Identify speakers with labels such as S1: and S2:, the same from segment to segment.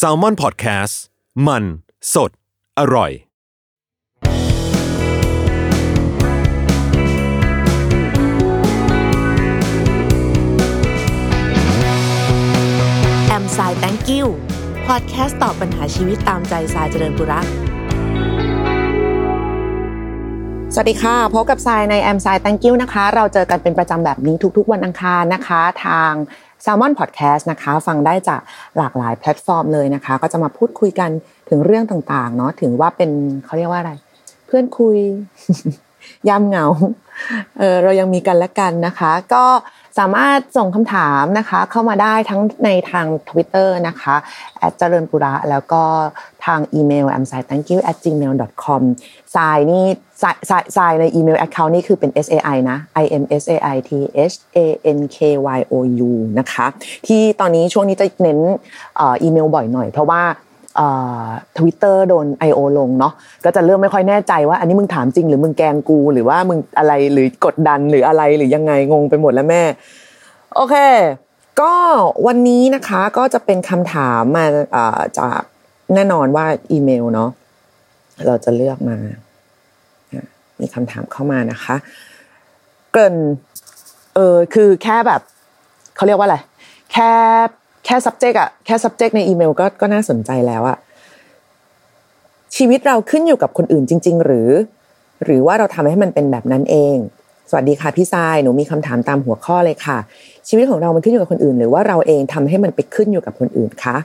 S1: s a l ม o n PODCAST มัน สด อร่อย
S2: แอมสายแตงกิวพอดแคสต์ตอบปัญหาชีวิตตามใจสายเจริญบุรักสวัสดีค่ะพบกับสายในแอมสายแตงกิวนะคะ เราเจอกันเป็นประจำแบบนี้ทุกๆ วันอังคารนะคะ ทาง s ซ l m o n Podcast นะคะ ฟังได้จากหลากหลายแพลตฟอร์มเลยนะคะ ก็จะมาพูดคุยกันถึงเรื่องต่างๆเนาะถึงว่าเป็นเขาเรียกว่าอะไร เพื่อนคุยยามเหงาเออเรายังมีกันและกันนะคะ ก็ สามารถส่งคำถามนะคะเข้ามาได้ทั้งในทาง Twitter นะคะเจริญปุระแล้วก็ทางอีเมล a m s i thank you at gmail com สายนี่สายสายสายในอีเมล account นี่คือเป็น S A I นะ I M S A I T H A N K Y O U นะคะ ที่ตอนนี้ช่วงนี้จะเน้นอีเมลบ่อยหน่อยเพราะว่า ทวิตเตอร์โดน I.O. ลงเนาะก็จะเริ่มไม่ค่อยแน่ใจว่า อันนี้มึงถามจริงหรือมึงแกงกูหรือว่ามึงอะไรหรือกดดันหรืออะไรหรือยังไงงงไปหมดแล้วแม่ โอเค ก็วันนี้นะคะก็จะเป็นคำถามมาจากแน่นอนว่าอีเมลเนาะเราจะเลือกมา มีคำถามเข้ามานะคะ เกินเออคือแค่แบบเขาเรียกว่าอะไรแค่ แค่ subject อะแค่ subject ในอีเมลก็ก็น่าสนใจแล้วอะชีวิตเราขึ้นอยู่กับคนอื่นจริง ๆ หรือ หรือว่าเราทำให้มันเป็นแบบนั้นเอง สวัสดีค่ะพี่ทรายหนูมีคำถามตามหัวข้อเลยค่ะ ชีวิตของเรามันขึ้นอยู่กับคนอื่น หรือว่าเราเองทำให้มันไปขึ้นอยู่กับคนอื่นคะ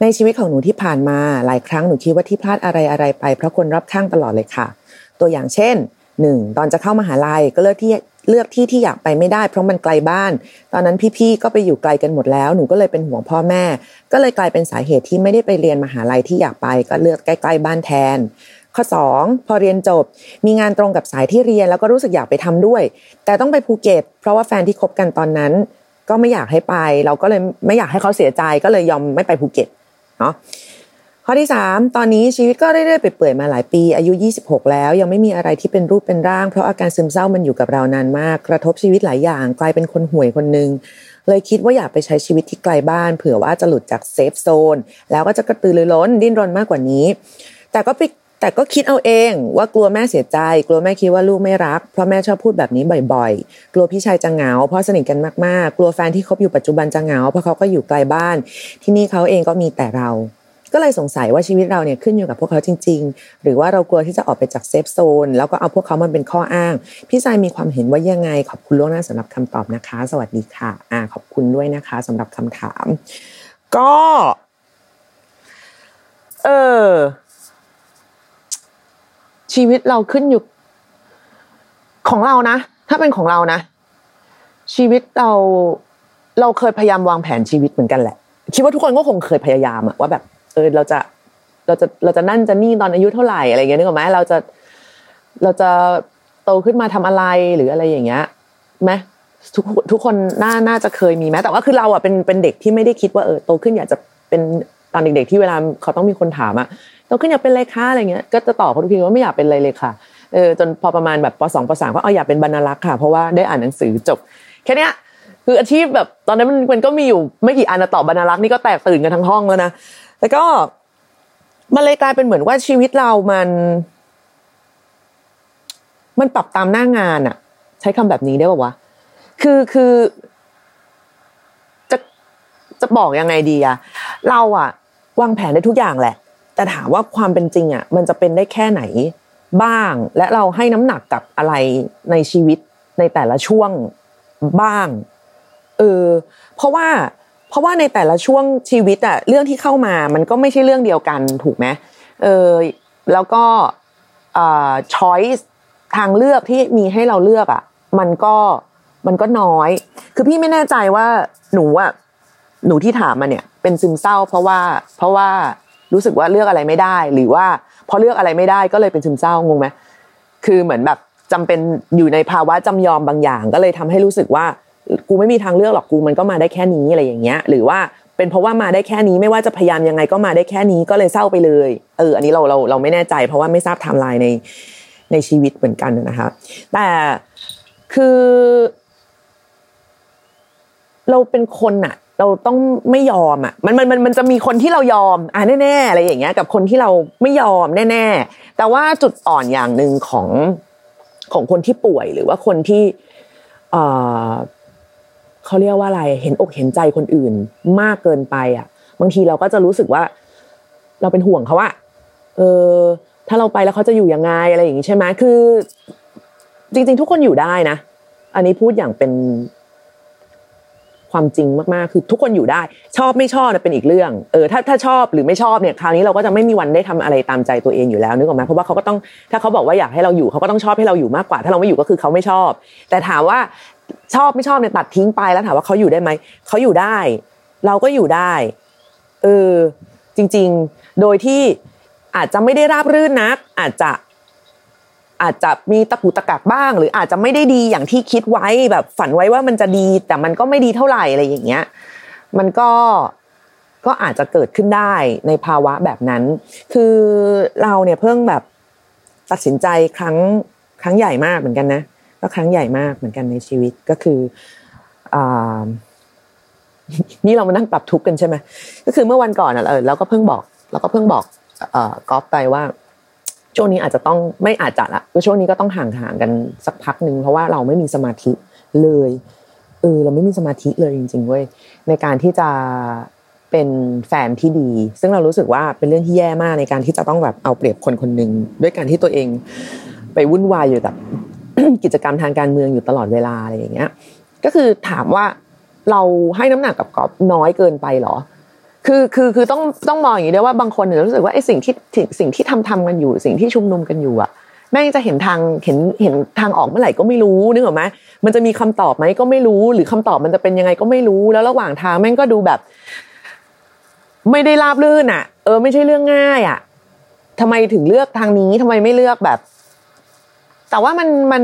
S2: ในชีวิตของหนูที่ผ่านมาหลายครั้งหนูคิดว่าที่พลาดอะไรอะไรไปเพราะคนรอบข้างตลอดเลยค่ะ ตัวอย่างเช่นหนึ่งตอนจะเข้ามาหาลัยก็เลือกที่ เลือกที่ที่อยากไปไม่ได้ เพราะมันไกลบ้าน ตอนนั้นพี่ๆก็ไปอยู่ไกลกันหมดแล้วหนูก็เลยเป็นห่วงพ่อแม่ ก็เลยกลายเป็นสาเหตุที่ไม่ได้ไปเรียนมหาลัยที่อยากไป ก็เลือกใกล้ๆบ้านแทน ข้อ 2 พอเรียนจบ มีงานตรงกับสายที่เรียนแล้วก็รู้สึกอยากไปทำด้วย แต่ต้องไปภูเก็ตเพราะว่าแฟนที่คบกันตอนนั้น ก็ไม่อยากให้ไป เราก็เลยไม่อยากให้เขาเสียใจก็เลยยอมไม่ไปภูเก็ตเนาะ ข้อที่ 3 ตอนนี้ชีวิตก็เรื่อยๆไปเปื่อยมาหลายปี อายุ 26 แล้ว ยังไม่มีอะไรที่เป็นรูปเป็นร่าง เพราะอาการซึมเศร้ามันอยู่กับเรานานมาก กระทบชีวิตหลายอย่าง กลายเป็นคนห่วยคนหนึ่งเลยคิดว่าอยากไปใช้ชีวิตที่ไกลบ้าน เผื่อว่าจะหลุดจาก safe zoneนแล้วก็จะกระตือรือร้นดิ้นรนมากกว่านี้ แต่ก็ไปแต่ก็คิดเอาเองว่ากลัวแม่เสียใจ กลัวแม่คิดว่าลูกไม่รัก เพราะแม่ชอบพูดแบบนี้บ่อยๆ กลัวพี่ชายจะเหงา เพราะสนิทกันมากๆ กลัวแฟนที่คบอยู่ปัจจุบันจะเหงาเพราะเขาก็อยู่ไกลบ้าน ที่นี่เขาเองก็มีแต่เรา ก็เลยสงสัยว่าชีวิตเราเนี่ยขึ้นอยู่กับพวกเขาจริง ๆ หรือว่าเรากลัวที่จะออกไปจากเซฟโซนแล้วก็เอาพวกเขามันเป็นข้ออ้าง พี่ชายมีความเห็นว่ายังไง ขอบคุณล่วงหน้าสำหรับคำตอบนะคะ สวัสดีค่ะ อ่า ขอบคุณด้วยนะคะสำหรับคำถาม ก็ เออชีวิตเราขึ้นอยู่ของเรานะ ถ้าเป็นของเรานะ ชีวิตเราเราเคยพยายามวางแผนชีวิตเหมือนกันแหละ คิดว่าทุกคนก็คงเคยพยายามอะว่าแบบ เออเราจะเราจะเราจะนั่นจะนี่ตอนอายุเท่าไหร่อะไรเงี้ยนึกออกไหมเราจะเราจะโตขึ้นมาทำอะไรหรืออะไรอย่างเงี้ยไหมทุกทุกคนน่าน่าจะเคยมีไหมแต่ว่าคือเราอะเป็นเป็นเด็กที่ไม่ได้คิดว่าเออโตขึ้นอยากจะเป็นตอนเด็กๆที่เวลาเขาต้องมีคนถามอะโตขึ้นอยากเป็นอะไรคะอะไรเงี้ยก็จะตอบเขาทุกทีว่าไม่อยากเป็นอะไรเลยค่ะเออจนพอประมาณแบบปสองปสามก็เอาอยากเป็นบรรลักษ์ค่ะ เพราะว่าได้อ่านหนังสือจบแค่นี้คืออาชีพแบบตอนนั้นมันมันก็มีอยู่ไม่กี่อันตอบบรรลักษ์นี่ก็แตกตื่นกันทั้งห้องแล้วนะ แล้วก็มันเลยกลายเป็นเหมือนว่าชีวิตเรามัน มันปรับตามหน้างานอะใช้คำแบบนี้ได้ป่าวะคือคือ จะจะบอกยังไงดีอะเราอะวางแผนได้ทุกอย่างแหละ แต่ถามว่าความเป็นจริงอะมันจะเป็นได้แค่ไหนบ้าง และเราให้น้ำหนักกับอะไรในชีวิตในแต่ละช่วงบ้าง เออ เพราะว่า เพราะว่าในแต่ละช่วงชีวิตอะเรื่องที่เข้ามามันก็ไม่ใช่เรื่องเดียวกันถูกไหมเออแล้วก็อ่าช้อยส์ทางเลือกที่มีให้เราเลือกอะมันก็มันก็น้อย คือพี่ไม่แน่ใจว่าหนูอะหนูที่ถามมาเนี่ย เป็นซึมเศร้า เพราะว่าเพราะว่ารู้สึกว่าเลือกอะไรไม่ได้ หรือว่าพอเลือกอะไรไม่ได้ก็เลยเป็นซึมเศร้างงไหมคือเหมือนแบบจำเป็นอยู่ในภาวะจำยอมบางอย่าง ก็เลยทำให้รู้สึกว่า กูไม่มีทางเลือกหรอกกูมันก็มาได้แค่นี้อะไรอย่างเงี้ย หรือว่าเป็นเพราะว่ามาได้แค่นี้ไม่ว่าจะพยายามยังไงก็มาได้แค่นี้ก็เลยเศร้าไปเลยเอออันนี้เราเราเราไม่แน่ใจ เพราะว่าไม่ทราบไทม์ไลน์ในในชีวิตเหมือนกันนะคะแต่คือ เราเป็นคนอะเราต้องไม่ยอมอะมันมันมันมันจะมีคนที่เรายอมอะแน่ๆอะไรอย่างเงี้ย กับคนที่เราไม่ยอมแน่ๆแต่ว่าจุดอ่อนอย่างหนึ่งของของคนที่ป่วยหรือว่าคนที่เออ เขาเรียกว่าอะไรเห็นอกเห็นใจคนอื่นมากเกินไปอะ บางทีเราก็จะรู้สึกว่า เราเป็นห่วงเขาอะเออ ถ้าเราไปแล้วเขาจะอยู่ยังไงอะไรอย่างนี้ใช่ไหมคือ จริง ๆ ทุกคนอยู่ได้นะอันนี้พูดอย่างเป็นความจริงมากๆ คือทุกคนอยู่ได้ ชอบไม่ชอบเป็นอีกเรื่อง เออถ้าถ้าชอบหรือไม่ชอบเนี่ยคราวนี้เราก็จะไม่มีวันได้ทำอะไรตามใจตัวเองอยู่แล้วนึกออกไหมเพราะว่าเขาก็ต้องถ้าเขาบอกว่าอยากให้เราอยู่เขาก็ต้องชอบให้เราอยู่มากกว่า ถ้าเราไม่อยู่ก็คือเขาไม่ชอบ แต่ถามว่า ชอบไม่ชอบเนี่ยตัดทิ้งไปแล้วถามว่าเขาอยู่ได้ไหมเขาอยู่ได้ เราก็อยู่ได้เออจริง ๆ โดยที่อาจจะไม่ได้ราบรื่นนัก อาจจะอาจจะมีตะกุตะกักบ้าง หรืออาจจะไม่ได้ดีอย่างที่คิดไว้แบบฝันไว้ว่ามันจะดี แต่มันก็ไม่ดีเท่าไหร่อะไรอย่างเงี้ย มันก็ก็อาจจะเกิดขึ้นได้ในภาวะแบบนั้น คือเราเนี่ยเพิ่งแบบตัดสินใจครั้งครั้งใหญ่มากเหมือนกันนะ ก็ครั้งใหญ่มากเหมือนกันในชีวิตก็คืออนี่เรามานั่งปรับทุกข์กันใช่ไหมก็คือเมื่อวันก่อนอะเออเราก็เพิ่งบอกเราก็เพิ่งบอกเอกอล์ฟไปว่าช่วงนี้อาจจะต้องไม่อาจจะละช่วงนี้ก็ต้องห่างๆกันสักพักหนึ่งเพราะว่าเราไม่มีสมาธิเลยเออเราไม่มีสมาธิเลยจริง ๆเว้ยในการที่จะเป็นแฟนที่ดี ซึ่งเรารู้สึกว่าเป็นเรื่องที่แย่มากในการที่จะต้องแบบเอาเปรียบคนคนหนึ่งด้วยการที่ตัวเองไปวุ่นวายอยู่กับ กิจกรรมทางการเมืองอยู่ตลอดเวลาอะไรอย่างเงี้ย ก็คือถามว่าเราให้น้ำหนักกับกรอล์ฟน้อยเกินไปหรอ คือคือคือต้องต้องมองอย่างนี้ด้วยว่าบางคนเนี่ยรู้สึกว่าไอ้สิ่งที่สิ่งที่ทำทำกันอยู่ สิ่งที่ชุมนุมกันอยู่อะแม่งจะเห็นทางเห็นเห็นทางออกเมื่อไหร่ก็ไม่รู้นึกออกไหมมันจะมีคำตอบไหมก็ไม่รู้ หรือคำตอบมันจะเป็นยังไงก็ไม่รู้ แล้วระหว่างทางแม่งก็ดูแบบ ไม่ได้ราบรื่นอะ เออ ไม่ใช่เรื่องง่ายอะทำไมถึงเลือกทางนี้ทำไมไม่เลือกแบบ แต่ว่ามันมัน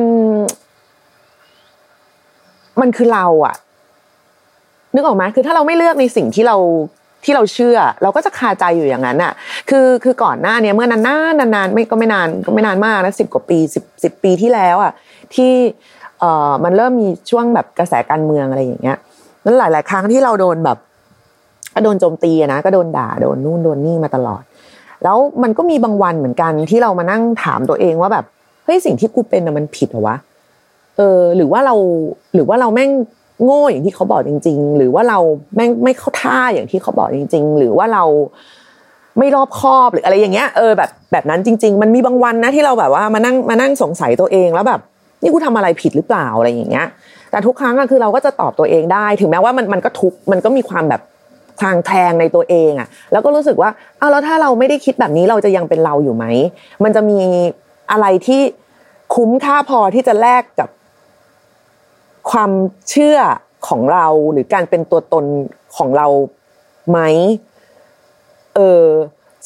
S2: มันคือเราอะนึกออกไหมคือถ้าเราไม่เลือกในสิ่งที่เราที่เราเชื่อ เราก็จะคาใจอยู่อย่างนั้นอะคือคือก่อนหน้าเนี้ยเมื่อนานนานนานไม่ก็ไม่นานก็ไม่นานมากนะสิบกว่าปีสิบสิบปีที่แล้วอะที่เอ่อมันเริ่มมีช่วงแบบกระแสการเมืองอะไรอย่างเงี้ยนั้นหลาย ๆ ครั้งที่เราโดนแบบก็โดนโจมตีนะก็โดนด่าโดนนู่นโดนนี่มาตลอด แล้วมันก็มีบางวันเหมือนกันที่เรามานั่งถามตัวเองว่าแบบ ฮ้ยสิ่งที่กูเป็นมันผิดเหรอวะเออ หรือว่าเราหรือว่าเราแม่งโง่อย่างที่เขาบอกจริง ๆ หรือว่าเราแม่งไม่เข้าท่าอย่างที่เขาบอกจริง ๆ หรือว่าเราไม่รอบคอบหรืออะไรอย่างเงี้ยเออแบบแบบนั้นจริง ๆ มันมีบางวันนะที่เราแบบว่ามานั่งมานั่งสงสัยตัวเองแล้วแบบ นี่กูทำอะไรผิดหรือเปล่าอะไรอย่างเงี้ย แต่ทุกครั้งอะคือเราก็จะตอบตัวเองได้ ถึงแม้ว่ามันมันก็ทุกมันก็มีความแบบคลางแคลงในตัวเองอะแล้วก็รู้สึกว่าเอาแล้วถ้าเราไม่ได้คิดแบบนี้เราจะยังเป็นเราอยู่ไหมมันจะมีอะไรที่ คุ้มค่าพอที่จะแลกกับความเชื่อของเราหรือการเป็นตัวตนของเราไหมเออ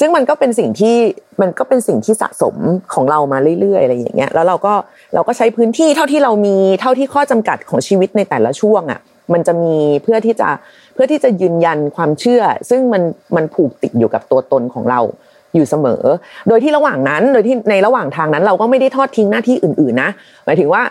S2: ซึ่งมันก็เป็นสิ่งที่มันก็เป็นสิ่งที่สะสมของเรามาเรื่อยๆอะไรอย่างเงี้ยแล้วเราก็เราก็ใช้พื้นที่เท่าที่เรามีเท่าที่ข้อจำกัดของชีวิตในแต่ละช่วงอะมันจะมีเพื่อที่จะเพื่อที่จะยืนยันความเชื่อ ซึ่งมันมันผูกติดอยู่กับตัวตนของเรา อยู่เสมอ โดยที่ระหว่างนั้น โดยที่ในระหว่างทางนั้น เราก็ไม่ได้ทอดทิ้งหน้าที่อื่นๆนะ หมายถึงว่า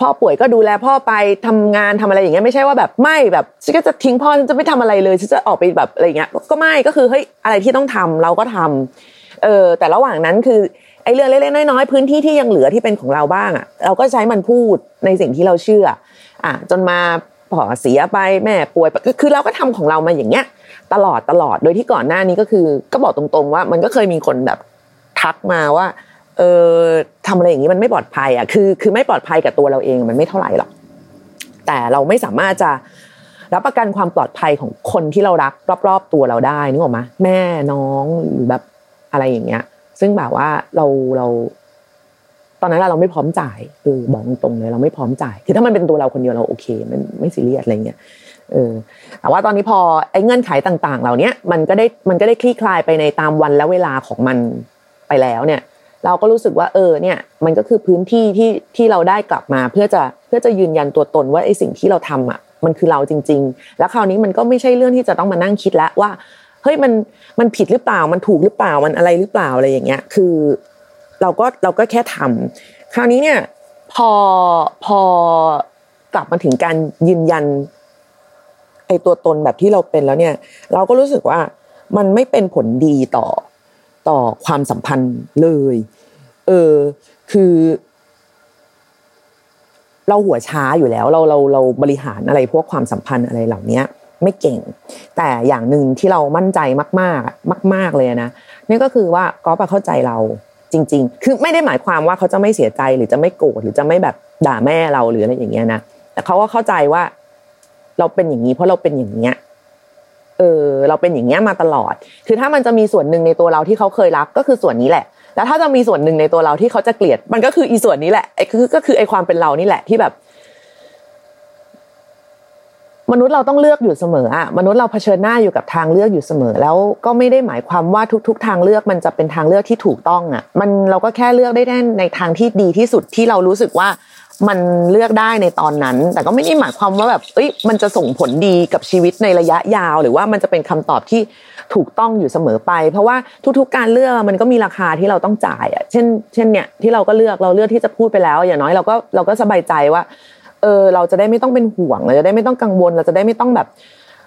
S2: พ่อป่วยก็ดูแลพ่อไปทำงานทำอะไรอย่างเงี้ยไม่ใช่ว่าแบบไม่แบบฉันก็จะทิ้งพ่อฉันจะไม่ทำอะไรเลยฉันจะออกไปแบบอะไรเงี้ยก็ไม่ก็คือเฮ้ยอะไรที่ต้องทำเราก็ทำเออแต่ระหว่างนั้นคือไอ้เรื่องเล็กๆน้อยๆพื้นที่ที่ยังเหลือที่เป็นของเราบ้างอะเราก็ใช้มันพูดในสิ่งที่เราเชื่ออะจนมา พ่อเสียไปแม่ป่วยคือเราก็ทำของเรามาอย่างเงี้ย ตลอดตลอดโดยที่ก่อนหน้านี้ก็คือ ก็บอกตรงๆว่า มันก็เคยมีคนแบบทักมาว่า เออทำอะไรอย่างนี้มันไม่ปลอดภัยอะคือ คือไม่ปลอดภัยกับตัวเราเองมันไม่เท่าไหร่หรอกแต่เราไม่สามารถจะรับประกันความปลอดภัยของคนที่เรารักรอบๆตัวเราได้นึกออกไหมแม่น้องหรือแบบอะไรอย่างเงี้ย ซึ่งแบบว่าเราเรา ตอนนั้นเราไม่พร้อมจ่ายเออบอกตรงเลยเราไม่พร้อมจ่าย คือถ้ามันเป็นตัวเราคนเดียวเราโอเค มันไม่ซีเรียสอะไรเงี้ยเออแต่ว่าตอนนี้พอไอ้เงื่อนไขต่าง ๆ เหล่านี้มันก็ได้มันก็ได้คลี่คลายไปในตามวันและเวลาของมันไปแล้วเนี่ย เราก็รู้สึกว่าเออเนี่ยมันก็คือพื้นที่ที่ที่เราได้กลับมาเพื่อจะเพื่อจะยืนยันตัวตนว่าไอ้สิ่งที่เราทำอะมันคือเราจริง ๆ แล้วคราวนี้มันก็ไม่ใช่เรื่องที่จะต้องมานั่งคิดแล้วว่าเฮ้ยมันมันผิดหรือเปล่ามันถูกหรือเปล่ามันอะไรหรือเปล่าอะไรอย่างเงี้ย คือ เราก็เราก็แค่ทำคราวนี้เนี่ยพอพอกลับมาถึงการยืนยันไอตัวตนแบบที่เราเป็นแล้วเนี่ย เราก็รู้สึกว่ามันไม่เป็นผลดีต่อต่อความสัมพันธ์เลย เออคือ เราหัวช้าอยู่แล้ว เราเราเราบริหารอะไรพวกความสัมพันธ์อะไรเหล่านี้ไม่เก่ง แต่อย่างหนึ่งที่เรามั่นใจมาก ๆ มาก ๆเลยนะนี่ก็คือว่าก๊อฟเข้าใจเรา จริง ๆ คือไม่ได้หมายความว่าเขาจะไม่เสียใจหรือจะไม่โกรธหรือจะไม่แบบด่าแม่เราหรืออะไรอย่างเงี้ยนะแต่เขาก็เข้าใจว่า เราเป็นอย่างนี้ เพราะเราเป็นอย่างเงี้ยเออเราเป็นอย่างเงี้ยมาตลอด คือถ้ามันจะมีส่วนหนึ่งในตัวเราที่เขาเคยรักก็คือส่วนนี้แหละแล้วถ้าจะมีส่วนหนึ่งในตัวเราที่เขาจะเกลียด มันก็คืออีส่วนนี้แหละไอ้คือก็คือไอ้ความเป็นเรานี่แหละที่แบบ มนุษย์เราต้องเลือกอยู่เสมออะมนุษย์เราเผชิญหน้าอยู่กับทางเลือกอยู่เสมอ แล้วก็ไม่ได้หมายความว่าทุก ๆ ทางเลือกมันจะเป็นทางเลือกที่ถูกต้องอะมันเราก็แค่เลือกได้ในทางที่ดีที่สุดที่เรารู้สึกว่ามันเลือกได้ในตอนนั้น แต่ก็ไม่ได้หมายความว่าแบบเอ้ยมันจะส่งผลดีกับชีวิตในระยะยาว หรือว่ามันจะเป็นคำตอบที่ถูกต้องอยู่เสมอไป เพราะว่าทุกๆ การเลือกมันก็มีราคาที่เราต้องจ่ายอะเช่น เช่นเนี่ยที่เราก็เลือกเราเลือกที่จะพูดไปแล้ว อย่างน้อยเราก็เราก็สบายใจว่า เออเราจะได้ไม่ต้องเป็นห่วง เราจะได้ไม่ต้องกังวล เราจะได้ไม่ต้องแบบ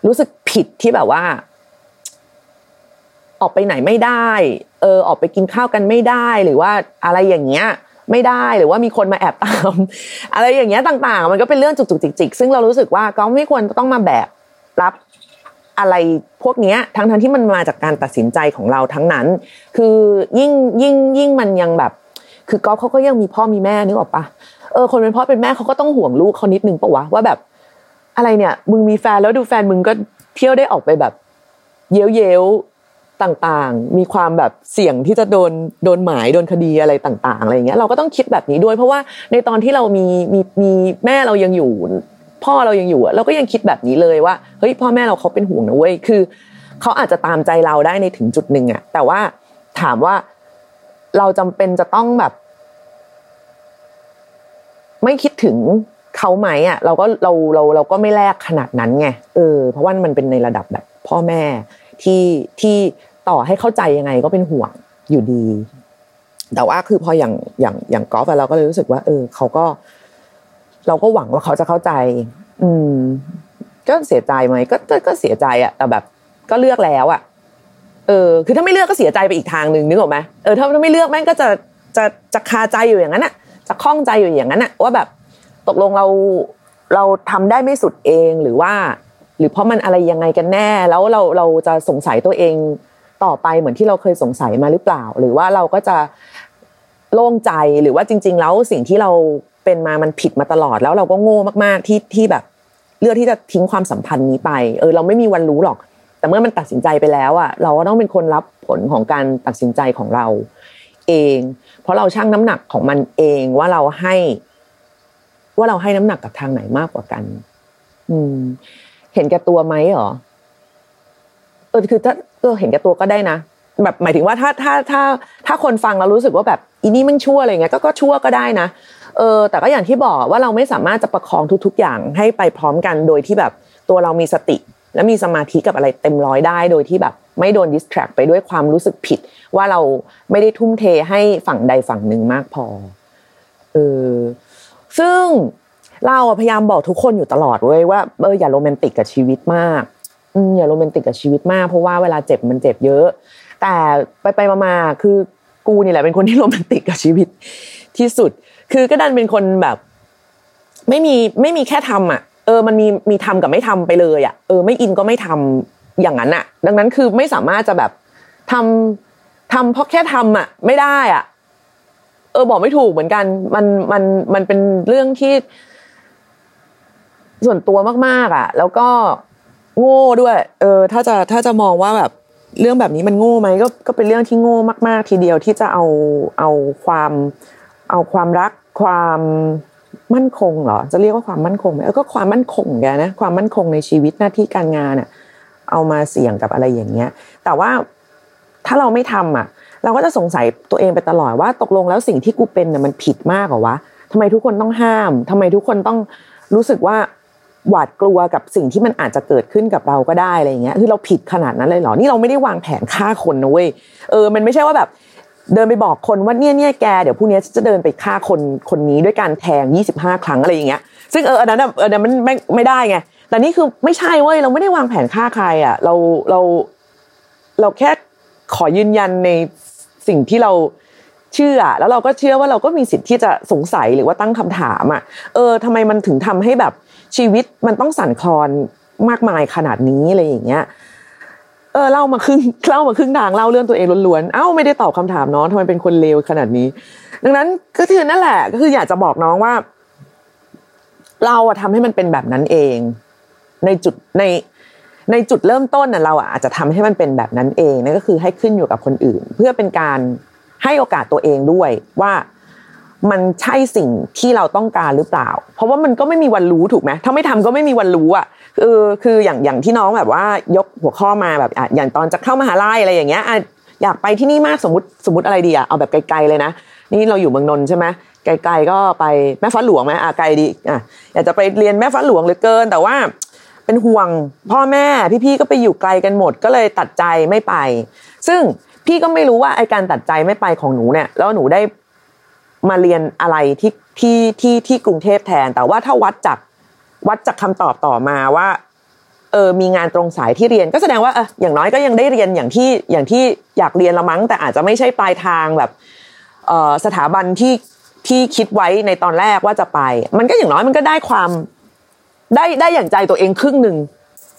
S2: รู้สึกผิดที่แบบว่า ออกไปไหนไม่ได้ เออ ออกไปกินข้าวกันไม่ได้หรือว่าอะไรอย่างเงี้ย ไม่ได้หรือว่ามีคนมาแอบตาม อะไรอย่างเงี้ยต่าง ๆ มันก็เป็นเรื่องจุกๆจิกๆซึ่งเรารู้สึกว่าก็ไม่ควรต้องมาแบกรับอะไรพวกนี้ทั้งทั้งที่มันมาจากการตัดสินใจของเราทั้งนั้น คือยิ่งยิ่งยิ่งมันยังแบบ คือก๊อฟเขาก็ยังมีพ่อมีแม่นึกออกปะ เออคนเป็นพ่อเป็นแม่เขาก็ต้องห่วงลูกเขานิดนึงปะวะว่าแบบ อะไรเนี่ย มึงมีแฟนแล้วดูแฟนมึงก็เที่ยวได้ออกไปแบบ เย้ยวเย้วต่างๆ มีความแบบเสี่ยงที่จะโดนโดนหมายโดนคดีอะไรต่างๆอะไรอย่างเงี้ยเราก็ต้องคิดแบบนี้ด้วย เพราะว่าในตอนที่เรามีมีมีแม่เรายังอยู่ พ่อเรายังอยู่เราก็ยังคิดแบบนี้เลยว่าเฮ้ยพ่อแม่เราเขาเป็นห่วงนะเว้ยคือเขาอาจจะตามใจเราได้ในถึงจุดหนึ่งอะแต่ว่าถามว่าเราจำเป็นจะต้องแบบ ไม่คิดถึงเขาไหมอะเราก็เราเราเราก็ไม่แลกขนาดนั้นไงเออเพราะว่ามันเป็นในระดับแบบพ่อแม่ที่ที่ต่อให้เข้าใจยังไงก็เป็นห่วงอยู่ดี แต่ว่าคือพออย่างอย่างอย่างกอล์ฟเราก็เลยรู้สึกว่า เออเขาก็ เราก็หวังว่าเขาจะเข้าใจ อืม ก็เสียใจไหมก็ก็เสียใจอะแต่แบบ ก็เลือกแล้วอะเออ คือถ้าไม่เลือกก็เสียใจไปอีกทางหนึ่งนึกออกไหมเออถ้าไม่เลือกแม่งก็จะจะจะคาใจอยู่อย่างนั้นอะ จะคล้องใจอยู่อย่างนั้นอะว่าแบบตกลงเราเราทำได้ไม่สุดเองหรือว่า หรือเพราะมันอะไรยังไงกันแน่ แล้วเราเราจะสงสัยตัวเองต่อไปเหมือนที่เราเคยสงสัยมาหรือเปล่า หรือว่าเราก็จะโล่งใจหรือว่าจริง ๆ แล้วสิ่งที่เราเป็นมามันผิดมาตลอด แล้วเราก็โง่มากๆที่ที่แบบ เลือกที่จะทิ้งความสัมพันธ์นี้ไป เออ เราไม่มีวันรู้หรอก แต่เมื่อมันตัดสินใจไปแล้วอะเราก็ต้องเป็นคนรับผลของการตัดสินใจของเรา เอง เพราะเราชั่งน้ำหนักของมันเองว่าเราให้ ว่าเราให้น้ำหนักกับทางไหนมากกว่ากัน อืม เห็นแก่ตัวไหมหรอเออคือถ้าเออเห็นแก่ตัวก็ได้นะแบบหมายถึงว่าถ้าถ้าถ้าถ้าคนฟังเรารู้สึกว่าแบบอีนี่มันชั่วอะไรเงี้ยก็ก็ชั่วก็ได้นะเออ แต่ก็อย่างที่บอกว่าเราไม่สามารถจะประคองทุก ๆ อย่างให้ไปพร้อมกันโดยที่แบบตัวเรามีสติ และมีสมาธิกับอะไรเต็มร้อยได้โดยที่แบบไม่โดนดิสแทรกไปด้วยความรู้สึกผิด ว่าเราไม่ได้ทุ่มเทให้ฝั่งใดฝั่งหนึ่งมากพอเออซึ่งเราพยายามบอกทุกคนอยู่ตลอดเว้ยว่าเอออย่าโรแมนติกกับชีวิตมากอย่าโรแมนติกกับชีวิตมาก เพราะว่าเวลาเจ็บมันเจ็บเยอะ แต่ไปไปมาๆคือกูนี่แหละเป็นคนที่โรแมนติกกับชีวิตที่สุด คือก็ดันเป็นคนแบบ ไม่มีไม่มีแค่ทำอะ เออมันมีมีทำกับไม่ทำไปเลยอะเออไม่อินก็ไม่ทำอย่างนั้นอะ ดังนั้นคือไม่สามารถจะแบบทำทำเพราะแค่ทำอะ ไม่ได้อะ เออบอกไม่ถูกเหมือนกัน มันมันมันเป็นเรื่องที่ ส่วนตัวมาก ๆ อะ แล้วก็โง่ด้วย เออ ถ้าจะถ้าจะมองว่าแบบเรื่องแบบนี้มันโง่ไหมก็ก็เป็นเรื่องที่โง่มาก ๆ ทีเดียวที่จะเอาเอาความ เอาความรักความ มั่นคงเหรอจะเรียกว่าความมั่นคงไหมก็ความมั่นคงแกนะความมั่นคงในชีวิตหน้าที่การงานอะเอามาเสี่ยงกับอะไรอย่างเงี้ย แต่ว่าถ้าเราไม่ทำอะ เราก็จะสงสัยตัวเองไปตลอดว่าตกลงแล้วสิ่งที่กูเป็นเนี่ยมันผิดมากเหรอวะทำไมทุกคนต้องห้ามทำไมทุกคนต้องรู้สึกว่าหวาดกลัวกับสิ่งที่มันอาจจะเกิดขึ้นกับเราก็ได้อะไรเงี้ย คือเราผิดขนาดนั้นเลยเหรอ นี่เราไม่ได้วางแผนฆ่าคนนะเว้ย เออ มันไม่ใช่ว่าแบบ เดินไปบอกคนว่าเนี่ยเนี่ยแกเดี๋ยวพรุ่งนี้จะเดินไปฆ่าคนคนนี้ด้วยการแทง 25 ครั้งอะไรอย่างเงี้ย ซึ่งเอออันนั้นเออมันไม่ไม่ได้ไงแต่นี่คือไม่ใช่เว้ยเราไม่ได้วางแผนฆ่าใครอะเราเราเราแค่ขอยืนยันในสิ่งที่เราเชื่อ แล้วเราก็เชื่อว่าเราก็มีสิทธิ์ที่จะสงสัยหรือว่าตั้งคำถามอะเออทำไมมันถึงทำให้แบบชีวิตมันต้องสั่นคลอนมากมายขนาดนี้อะไรอย่างเงี้ย เออเล่ามาครึ่งเล่ามาครึ่งทางเล่าเรื่องตัวเองล้วนๆเอ้าไม่ได้ตอบคำถามน้องทำไมเป็นคนเลวขนาดนี้ ดังนั้นก็คือนั่นแหละ ก็คืออยากจะบอกน้องว่า เราอะทำให้มันเป็นแบบนั้นเอง ในจุดในในจุดเริ่มต้นน่ะเราอาจจะทำให้มันเป็นแบบนั้นเองนั่นก็คือให้ขึ้นอยู่กับคนอื่น เพื่อเป็นการให้โอกาสตัวเองด้วยว่า มันใช่สิ่งที่เราต้องการหรือเปล่า เพราะว่ามันก็ไม่มีวันรู้ถูกไหมถ้าไม่ทำก็ไม่มีวันรู้อะคือคืออย่างอย่างที่น้องแบบว่ายกหัวข้อมาแบบอะอย่างตอนจะเข้ามหาลัยอะไรอย่างเงี้ยอะอยากไปที่นี่มากสมมติสมมติอะไรดีอะเอาแบบไกลๆเลยนะ นี่เราอยู่เมืองนนท์ใช่ไหมไกลๆก็ไปแม่ฟ้าหลวงไหมอะไกลดีอะอยากจะไปเรียนแม่ฟ้าหลวงเหลือเกิน แต่ว่าเป็นห่วงพ่อแม่พี่ๆก็ไปอยู่ไกลกันหมดก็เลยตัดใจไม่ไป ซึ่งพี่ก็ไม่รู้ว่าไอการตัดใจไม่ไปของหนูเนี่ยแล้วหนูได้ มาเรียนอะไรที่ที่ที่ที่กรุงเทพแทน แต่ว่าถ้าวัดจากวัดจากคำตอบต่อมาว่าเออมีงานตรงสายที่เรียนก็แสดงว่าเอออย่างน้อยก็ยังได้เรียนอย่างที่อย่างที่อยากเรียนละมั้ง แต่อาจจะไม่ใช่ปลายทางแบบเออสถาบันที่ที่คิดไว้ในตอนแรกว่าจะไป มันก็อย่างน้อยมันก็ได้ความได้ได้อย่างใจตัวเองครึ่งหนึ่ง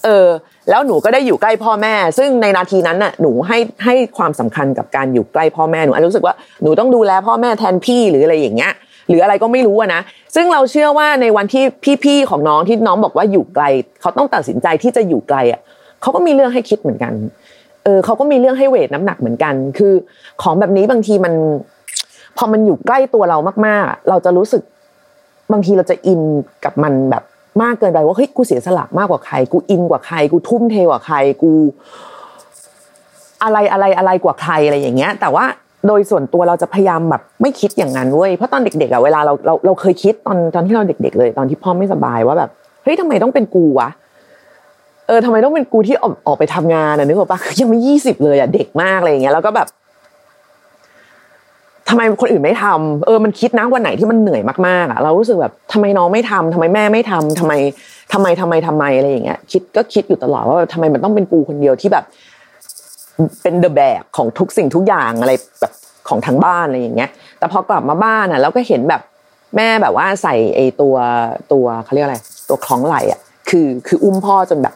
S2: เออ แล้วหนูก็ได้อยู่ใกล้พ่อแม่ ซึ่งในนาทีนั้นน่ะหนูให้ให้ความสำคัญกับการอยู่ใกล้พ่อแม่หนูรู้สึกว่าหนูต้องดูแลพ่อแม่แทนพี่หรืออะไรอย่างเงี้ยหรืออะไรก็ไม่รู้นะ ซึ่งเราเชื่อว่าในวันที่พี่ๆของน้องที่น้องบอกว่าอยู่ไกล เขาต้องตัดสินใจที่จะอยู่ไกลอะเขาก็มีเรื่องให้คิดเหมือนกัน เออเขาก็มีเรื่องให้เวทน้ำหนักเหมือนกัน คือ ของแบบนี้บางทีมัน พอมันอยู่ใกล้ตัวเรามากๆ เราจะรู้สึกบางทีเราจะอินกับมันแบบ มากเกินไปว่าเฮ้ยกูเสียสละมากกว่าใคร กูอินกว่าใคร กูทุ่มเทกว่าใคร กู อะไรอะไรอะไรกว่าใครอะไรอย่างเงี้ย แต่ว่าโดยส่วนตัวเราจะพยายามแบบไม่คิดอย่างนั้นเว้ยเพราะตอนเด็กๆอะเวลาเราเราเราเคยคิดตอนตอนที่เราเด็ก ๆ เลย ตอนที่พ่อไม่สบายว่าแบบเฮ้ยทำไมต้องเป็นกูวะเออทำไมต้องเป็นกูที่ออกออกไปทำงานอะนึกออกปะยังไม่ยี่สิบเลยอะเด็กมากอะไรอย่างเงี้ยแล้วก็แบบ ทำไมคนอื่นไม่ทำเออมันคิดนะวันไหนที่มันเหนื่อยมากๆอะเรารู้สึกแบบทำไมน้องไม่ทำทำไมแม่ไม่ทำทำไมทำไมทำไมทำไมอะไรอย่างเงี้ยคิดก็คิดอยู่ตลอดว่าทำไมมันต้องเป็นกูคนเดียวที่แบบ เป็นเดอะแบกของทุกสิ่งทุกอย่างอะไรแบบของทั้งบ้านอะไรอย่างเงี้ย แต่พอกลับมาบ้านอะเราก็เห็นแบบแม่แบบว่าใส่ไอตัวตัวเขาเรียกอะไร ตัวคล้องไหลอะคือ คืออุ้มพ่อจนแบบ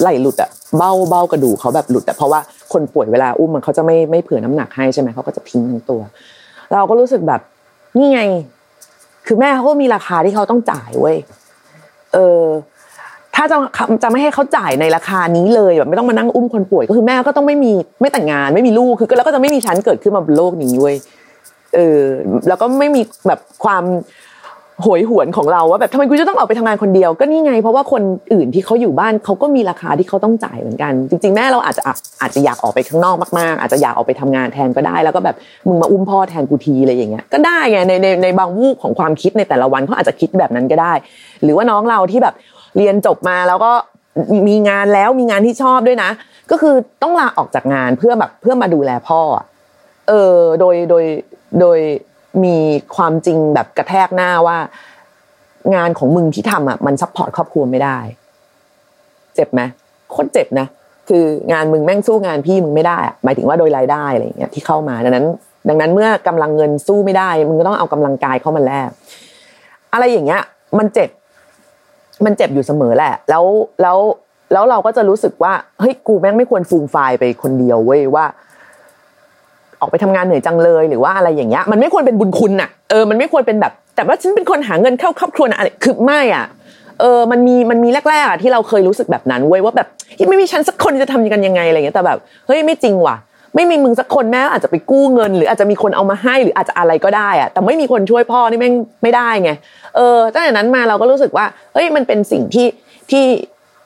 S2: ไหลหลุดอะ เบ้าเบ้ากระดูกเขาแบบหลุดอ่เพราะว่าคนป่วยเวลาอุ้มมันเขาจะไม่ไม่เผื่อน้ำหนักให้ใช่ไหมเขาก็จะทิ้งทั้งตัว เราก็รู้สึกแบบนี่ไง คือแม่เขาก็มีราคาที่เขาต้องจ่ายเว้ยเออถ้าจะจะไม่ให้เขาจ่ายในราคานี้เลยแบบไม่ต้องมานั่งอุ้มคนป่วยก็คือแม่ก็ต้องไม่มีไม่แต่งงาน ไม่มีลูกคือแล้วก็จะไม่มีชั้นเกิดขึ้นมาบนโลกนี้เว้ยเออแล้วก็ไม่มีแบบความ โหยหวนของเราว่าแบบทำไมกูจะต้องออกไปทำงานคนเดียวก็นี่ไง เพราะว่าคนอื่นที่เขาอยู่บ้านเขาก็มีราคาที่เขาต้องจ่ายเหมือนกัน จริง ๆ แม่เราอาจจะอาจจะอยากออกไปข้างนอกมากๆ อาจจะอยากออกไปทำงานแทนก็ได้ แล้วก็แบบมึงมาอุ้มพ่อแทนกูทีอะไรอย่างเงี้ยก็ได้ไงในในในบางวูบของความคิดในแต่ละวันเขาอาจจะคิดแบบนั้นก็ได้ หรือว่าน้องเราที่แบบเรียนจบมาแล้วก็มีงานแล้วมีงานที่ชอบด้วยนะ ก็คือต้องลาออกจากงานเพื่อแบบเพื่อมาดูแลพ่อเออโดยโดยโดย มีความจริงแบบกระแทกหน้าว่า งานของมึงที่ทำอะมัน support ครอบครัวไม่ได้ เจ็บไหมโคตรเจ็บนะคืองานมึงแม่งสู้งานพี่มึงไม่ได้หมายถึงว่าโดยรายได้อะไรอย่างเงี้ยที่เข้ามาดังนั้น ดังนั้นเมื่อกำลังเงินสู้ไม่ได้มึงก็ต้องเอากำลังกายเข้ามาแลกอะไรอย่างเงี้ย มันเจ็บ มันเจ็บอยู่เสมอแหละ แล้วแล้วแล้วเราก็จะรู้สึกว่าเฮ้ยกูแม่งไม่ควรฟูมฟายไปคนเดียวเว้ยว่า ออกไปทำงานเหนื่อยจังเลยหรือว่าอะไรอย่างเงี้ยมันไม่ควรเป็นบุญคุณอะเออมันไม่ควรเป็นแบบ แต่ว่าฉันเป็นคนหาเงินเข้าครอบครัวนะอะไรคือไม่อะเออมันมีมันมีแรกๆอะที่เราเคยรู้สึกแบบนั้นเว้ยว่าแบบไม่มีฉันสักคนจะทำกันยังไงอะไรเงี้ยแต่แบบเฮ้ยไม่จริงว่ะ ไม่มีมึงสักคนแม่อาจจะไปกู้เงิน หรืออาจจะมีคนเอามาให้หรืออาจจะอะไรก็ได้อะแต่ไม่มีคนช่วยพ่อนี่แม่งไม่ได้ไงเออตั้งแต่นั้นมาเราก็รู้สึกว่าเฮ้ยมันเป็นสิ่งที่ที่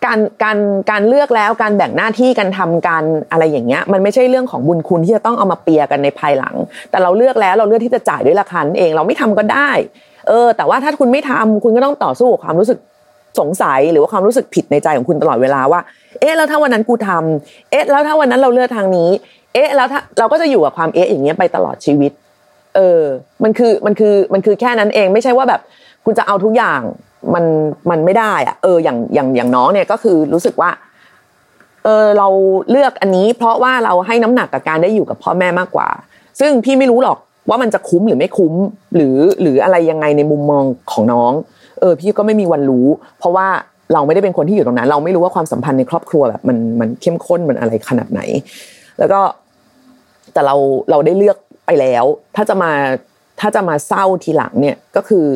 S2: การการการเลือกแล้วการแบ่งหน้าที่การทำการอะไรอย่างเงี้ยมันไม่ใช่เรื่องของบุญคุณที่จะต้องเอามาเปียกันในภายหลัง แต่เราเลือกแล้วเราเลือกที่จะจ่ายด้วยราคาเองเราไม่ทำก็ได้ เออ แต่ว่าถ้าคุณไม่ทำคุณก็ต้องต่อสู้กับความรู้สึกสงสัยหรือว่าความรู้สึกผิดในใจของคุณตลอดเวลาว่า เอ๊ะแล้วถ้าวันนั้นกูทำเอ๊ะแล้วถ้าวันนั้นเราเลือกทางนี้ เอ๊ะแล้วถ้าเราก็จะอยู่กับความเอ๊ะอย่างเงี้ยไปตลอดชีวิต เออ มันคือมันคือมันคือแค่นั้นเองไม่ใช่ว่าแบบคุณจะเอาทุกอย่าง มันมันไม่ได้อะเอออย่างอย่างอย่างน้องเนี่ยก็คือรู้สึกว่า เออเราเลือกอันนี้ เพราะว่าเราให้น้ำหนักกับการได้อยู่กับพ่อแม่มากกว่า ซึ่งพี่ไม่รู้หรอกว่ามันจะคุ้มหรือไม่คุ้ม หรือหรืออะไรยังไงในมุมมองของน้อง เออ พี่ก็ไม่มีวันรู้ เพราะว่าเราไม่ได้เป็นคนที่อยู่ตรงนั้น เราไม่รู้ว่าความสัมพันธ์ในครอบครัวแบบมันมันเข้มข้นมันอะไรขนาดไหน แล้วก็แต่เราเราได้เลือกไปแล้ว ถ้าจะมาถ้าจะมาเศร้าทีหลังเนี่ยก็คือ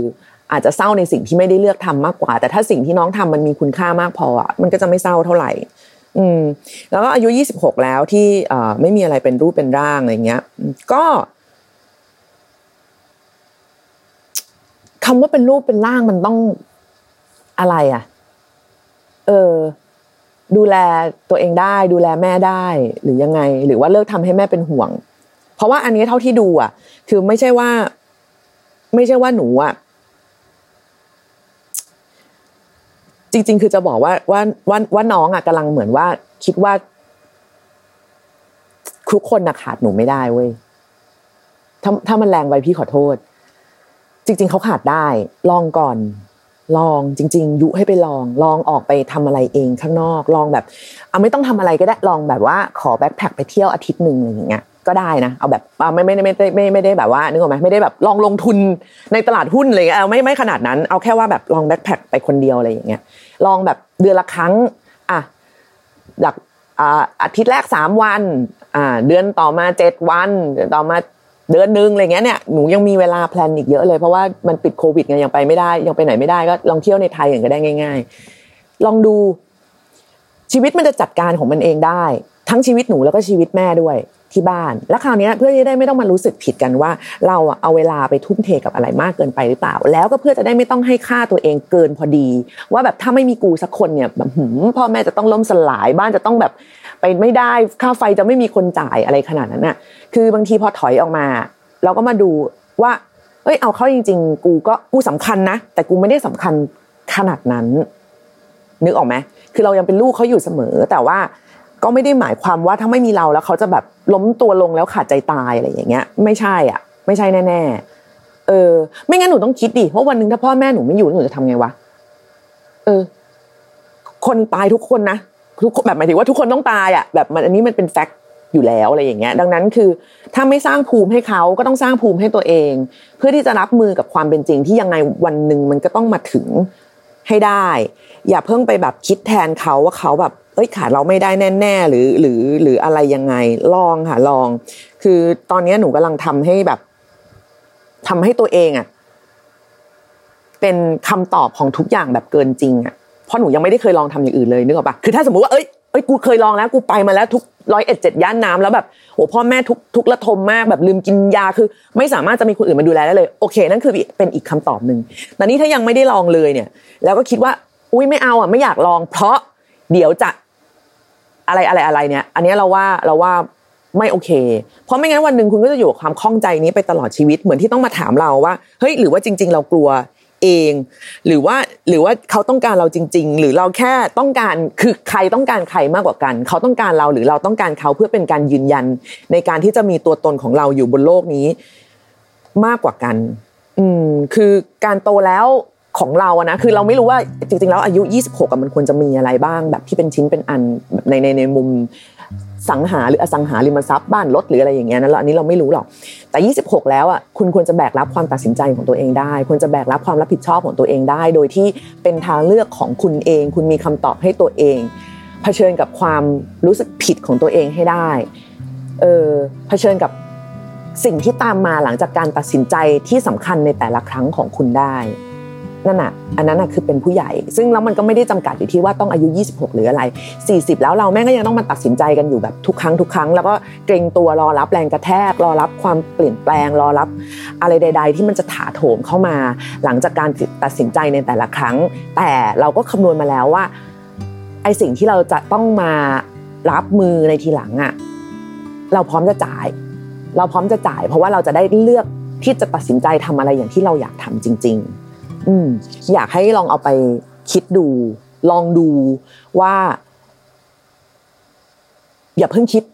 S2: อาจจะเศร้าในสิ่งที่ไม่ได้เลือกทำมากกว่า แต่ถ้าสิ่งที่น้องทำมันมีคุณค่ามากพออะมันก็จะไม่เศร้าเท่าไหร่ อืม แล้วก็อายุยี่สิบหกแล้วที่อ่าไม่มีอะไรเป็นรูปเป็นร่างอะไรเงี้ย ก็คำว่าเป็นรูปเป็นร่างมันต้องอะไรอะ เออ ดูแลตัวเองได้ ดูแลแม่ได้ หรือยังไง หรือว่าเลิกทำให้แม่เป็นห่วง เพราะว่าอันนี้เท่าที่ดูอะ คือไม่ใช่ว่า ไม่ใช่ว่าหนูอะ จริง ๆ คือจะบอกว่าว่าว่าว่าน้องอะกำลังเหมือนว่าคิดว่า ทุกคนนะขาดหนูไม่ได้เว้ยถ้าถ้ามันแรงไปพี่ขอโทษ จริง ๆเขาขาดได้ ลองก่อน ลองจริง ๆ ยุให้ไปลอง ลองออกไปทำอะไรเองข้างนอก ลองแบบ เอาไม่ต้องทำอะไรก็ได้ลองแบบว่า ขอแบ็คแพคไปเที่ยวอาทิตย์หนึ่งอะไรอย่างเงี้ย ก็ได้นะ เอาแบบไม่ไม่ไม่ไม่ไม่ไม่ได้แบบว่านึกออกไหมไม่ได้แบบลองลงทุนในตลาดหุ้นอะไรเงี้ยเอาไม่ไม่ขนาดนั้น เอาแค่ว่าแบบลองแบ็คแพคไปคนเดียวอะไรอย่างเงี้ยลองแบบเดือนละครั้งอะจากอาทิตย์แรกสามวันอ่าเดือนต่อมาเจ็ดวันเดือนต่อมาเดือนหนึ่งอะไรเงี้ยเนี่ยหนูยังมีเวลาแพลนอีกเยอะเลยเพราะว่ามันปิดโควิดไงยังไปไม่ได้ยังไปไหนไม่ได้ก็ลองเที่ยวในไทยอย่างก็ได้ง่าย ๆ ลองดูชีวิตมันจะจัดการของมันเองได้ ทั้งชีวิตหนูแล้วก็ชีวิตแม่ด้วย ที่บ้าน แล้วคราวนี้เพื่อจะได้ไม่ต้องมารู้สึกผิดกันว่า เราเอาเวลาไปทุ่มเทกับอะไรมากเกินไปหรือเปล่า แล้วก็เพื่อจะได้ไม่ต้องให้ค่าตัวเองเกินพอดี ว่าแบบถ้าไม่มีกูสักคนเนี่ยแบบพ่อแม่จะต้องล่มสลายบ้านจะต้องแบบไปไม่ได้ค่าไฟจะไม่มีคนจ่ายอะไรขนาดนั้นน่ะ คือบางทีพอถอยออกมา เราก็มาดูว่า เอ้ยเอาเข้าจริง ๆ กูก็กูสำคัญนะแต่กูไม่ได้สำคัญขนาดนั้น นึกออกไหมคือเรายังเป็นลูกเขาอยู่เสมอ แต่ว่า ก็ไม่ได้หมายความว่าถ้าไม่มีเราแล้วเขาจะแบบล้มตัวลงแล้วขาดใจตายอะไรอย่างเงี้ย ไม่ใช่อะ ไม่ใช่แน่ๆเออ ไม่งั้นหนูต้องคิดดิว่าวันหนึ่งถ้าพ่อแม่หนูไม่อยู่หนูจะทำไงวะเออ คนตายทุกคนนะทุกแบบหมายถึงว่าทุกคนต้องตายอะแบบมันอันนี้มันเป็นแฟกต์อยู่แล้วอะไรอย่างเงี้ย ดังนั้นคือ ถ้าไม่สร้างภูมิให้เขาก็ต้องสร้างภูมิให้ตัวเอง เพื่อที่จะรับมือกับความเป็นจริงที่ยังไงวันหนึ่งมันก็ต้องมาถึงให้ได้ อย่าเพิ่งไปแบบคิดแทนเขาว่าเขาแบบ เอ้ยขาดเราไม่ได้แน่ ๆ หรือหรือหรืออะไรยังไงลองค่ะลอง คือตอนนี้หนูกำลังทำให้แบบทำให้ตัวเองอะ เป็นคำตอบของทุกอย่างแบบเกินจริงอะเพราะหนูยังไม่ได้เคยลองทำอย่างอื่นเลยนึกออกปะคือถ้าสมมติว่าเอ้ยเอ้ยกูเคยลองแล้ว กูไปมาแล้วทุกร้อยเอ็ดเจ็ดย่านน้ำแล้วแบบโอ้พ่อแม่ทุกทุกระทมมากแบบลืมกินยาคือ ไม่สามารถจะมีคนอื่นมาดูแลได้เลยโอเค นั่นคือเป็นอีกคำตอบหนึ่งแต่นี้ถ้ายังไม่ได้ลองเลยเนี่ย แล้วก็คิดว่า อุ้ยไม่เอาอะไม่อยากลอง เพราะเดี๋ยวจะ อะไรอะไรอะไรเนี่ย อันนี้เราว่าเราว่าไม่โอเค เพราะไม่งั้นวันหนึ่งคุณก็จะอยู่กับความคล่องใจนี้ไปตลอดชีวิตเหมือนที่ต้องมาถามเราว่าเฮ้ยหรือว่าจริง ๆ เรากลัวเอง หรือว่าหรือว่าเขาต้องการเราจริง ๆ หรือเราแค่ต้องการคือใครต้องการใครมากกว่ากัน เขาต้องการเราหรือเราต้องการเขาเพื่อเป็นการยืนยัน ในการที่จะมีตัวตนของเราอยู่บนโลกนี้มากกว่ากัน อืมคือการโตแล้ว ของเราอะนะคือเราไม่รู้ว่าจริงๆแล้วอายุ 26มันควรจะมีอะไรบ้าง แบบที่เป็นชิ้นเป็นอันในในในมุมสังหาหรืออสังหาริมทรัพย์บ้านรถหรืออะไรอย่างเงี้ยนะอันนี้เราไม่รู้หรอกแต่ 26 แล้วอะคุณควรจะแบกรับความตัดสินใจของตัวเองได้ควรจะแบกรับความรับผิดชอบของตัวเองได้ โดยที่เป็นทางเลือกของคุณเอง คุณมีคำตอบให้ตัวเองเผชิญกับความรู้สึกผิดของตัวเองให้ได้เออเผชิญกับสิ่งที่ตามมาหลังจากการตัดสินใจที่สำคัญในแต่ละครั้งของคุณได้ นั่นน่ะอันนั้นน่ะคือเป็นผู้ใหญ่ ซึ่งแล้วมันก็ไม่ได้จำกัดอยู่ที่ว่าต้องอายุ 26 หรืออะไร 40 แล้วเราแม่ก็ยังต้องมาตัดสินใจกันอยู่แบบทุกครั้งทุกครั้ง แล้วก็เกรงตัวรอรับแรงกระแทก รอรับความเปลี่ยนแปลง รอรับอะไรใด ๆ ที่มันจะถาโถมเข้ามา หลังจากการตัดสินใจในแต่ละครั้ง แต่เราก็คำนวณมาแล้วว่าไอสิ่งที่เราจะต้องมารับมือในทีหลังอะเราพร้อมจะจ่าย เราพร้อมจะจ่าย เพราะว่าเราจะได้เลือกที่จะตัดสินใจทำอะไรอย่างที่เราอยากทำจริง ๆ อืมอยากให้ลองเอาไปคิดดู ลองดูว่า อย่าเพิ่งคิด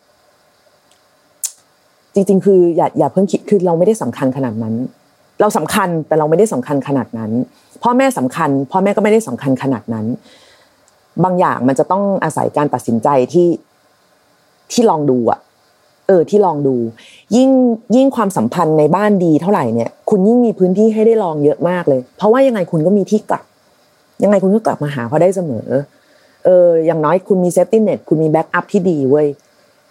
S2: จริง ๆ คือ อย่าอย่าเพิ่งคิดคือเราไม่ได้สำคัญขนาดนั้น เราสำคัญแต่เราไม่ได้สำคัญขนาดนั้น พ่อแม่สำคัญ พ่อแม่ก็ไม่ได้สำคัญขนาดนั้น บางอย่างมันจะต้องอาศัยการตัดสินใจที่ที่ลองดูอะ เออที่ลองดู ยิ่งยิ่งความสัมพันธ์ในบ้านดีเท่าไหร่เนี่ย คุณยิ่งมีพื้นที่ให้ได้ลองเยอะมากเลย เพราะว่ายังไงคุณก็มีที่กลับ ยังไงคุณก็กลับมาหาเขาได้เสมอ เออ อย่างน้อยคุณมี safety net คุณมี backup ที่ดีเว้ย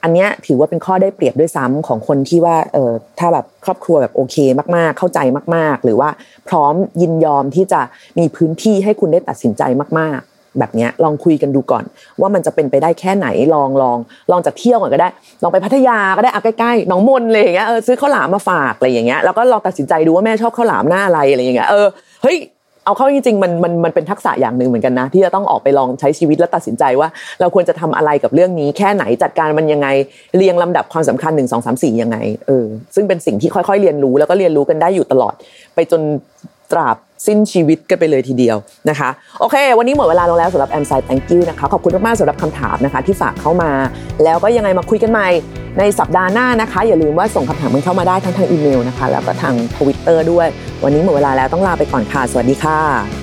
S2: อันเนี้ยถือว่าเป็นข้อได้เปรียบด้วยซ้ำของคนที่ว่าเออถ้าแบบครอบครัวแบบโอเคมากๆ เข้าใจมาก ๆ หรือว่าพร้อมยินยอมที่จะมีพื้นที่ให้คุณได้ตัดสินใจมาก ๆ แบบนี้ลองคุยกันดูก่อน ว่ามันจะเป็นไปได้แค่ไหนลองลองลองจากเที่ยวก่อนก็ได้ ลองไปพัทยาก็ได้อะใกล้ๆหนองมนเลยอย่างเงี้ยเออซื้อข้าวหลามมาฝากอะไรอย่างเงี้ยแล้วก็ลองตัดสินใจดูว่าแม่ชอบข้าวหลามหน้าอะไรอะไรอย่างเงี้ยเออเฮ้ยเอาเข้าจริงๆมันมันมันเป็นทักษะอย่างหนึ่งเหมือนกันนะ ที่จะต้องออกไปลองใช้ชีวิตและตัดสินใจว่า เราควรจะทำอะไรกับเรื่องนี้แค่ไหนจัดการมันยังไงเรียงลำดับความสำคัญหนึ่งสองสามสี่ยังไงเออซึ่งเป็นสิ่งที่ค่อยๆเรียนรู้แล้วก็เรียนรู้กันได้อยู่ตลอด ไปจนตราบ สิ้นชีวิตกันไปเลยทีเดียวนะคะ โอเค วันนี้หมดเวลาลงแล้วสำหรับแอมไซต์ thank you นะคะ ขอบคุณมากๆสำหรับคำถามนะคะ ที่ฝากเข้ามา แล้วก็ยังไงมาคุยกันใหม่ในสัปดาห์หน้านะคะ อย่าลืมว่าส่งคำถามมันเข้ามาได้ทั้งทางอีเมลนะคะ แล้วก็ทางทวิตเตอร์ด้วย วันนี้หมดเวลาแล้วต้องลาไปก่อนค่ะ สวัสดีค่ะ